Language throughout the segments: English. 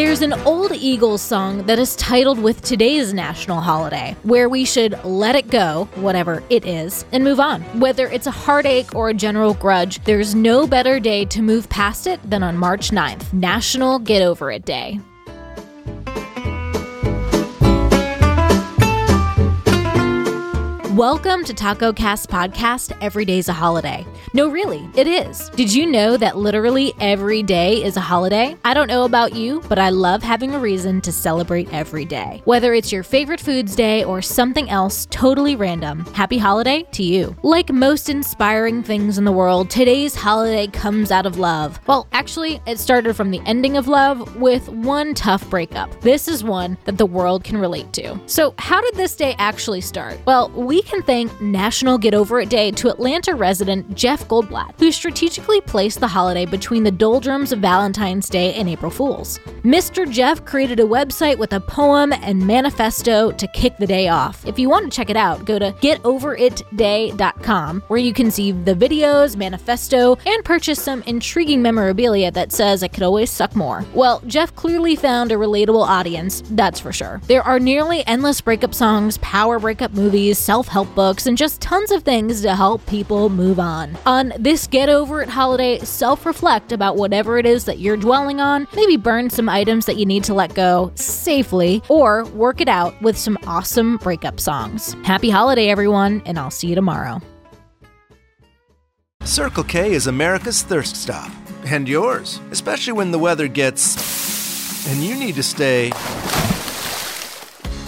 There's an old Eagles song that is titled with today's national holiday, where we should let it go, whatever it is, and move on. Whether it's a heartache or a general grudge, there's no better day to move past it than on March 9th, National Get Over It Day. Welcome to Talko Cast Podcast Every Day's a Holiday. No, really, it is. Did you know that literally every day is a holiday? I don't know about you, but I love having a reason to celebrate every day. Whether it's your favorite foods day or something else totally random, happy holiday to you. Like most inspiring things in the world, today's holiday comes out of love. Well, actually, it started from the ending of love with one tough breakup. This is one that the world can relate to. So, how did this day actually start? Well, we can thank National Get Over It Day to Atlanta resident Jeff Goldblatt, who strategically placed the holiday between the doldrums of Valentine's Day and April Fools. Mr. Jeff created a website with a poem and manifesto to kick the day off. If you want to check it out, go to getoveritday.com, where you can see the videos, manifesto, and purchase some intriguing memorabilia that says I could always suck more. Well, Jeff clearly found a relatable audience, that's for sure. There are nearly endless breakup songs, power breakup movies, self help books, and just tons of things to help people move on. On this Get Over It holiday, self reflect about whatever it is that you're dwelling on, maybe burn some items that you need to let go safely, or work it out with some awesome breakup songs. Happy holiday, everyone, and I'll see you tomorrow. Circle K is America's thirst stop. And yours, especially when the weather gets. and you need to stay.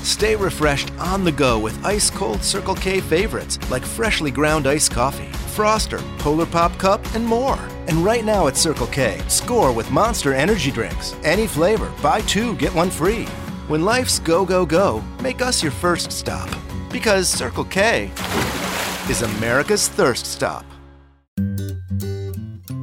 Stay refreshed on the go with ice cold Circle K favorites like freshly ground iced coffee, Froster, Polar Pop Cup, and more. And right now at Circle K, score with Monster Energy drinks. Any flavor, buy two, get one free. When life's go, go, go, make us your first stop. Because Circle K is America's thirst stop.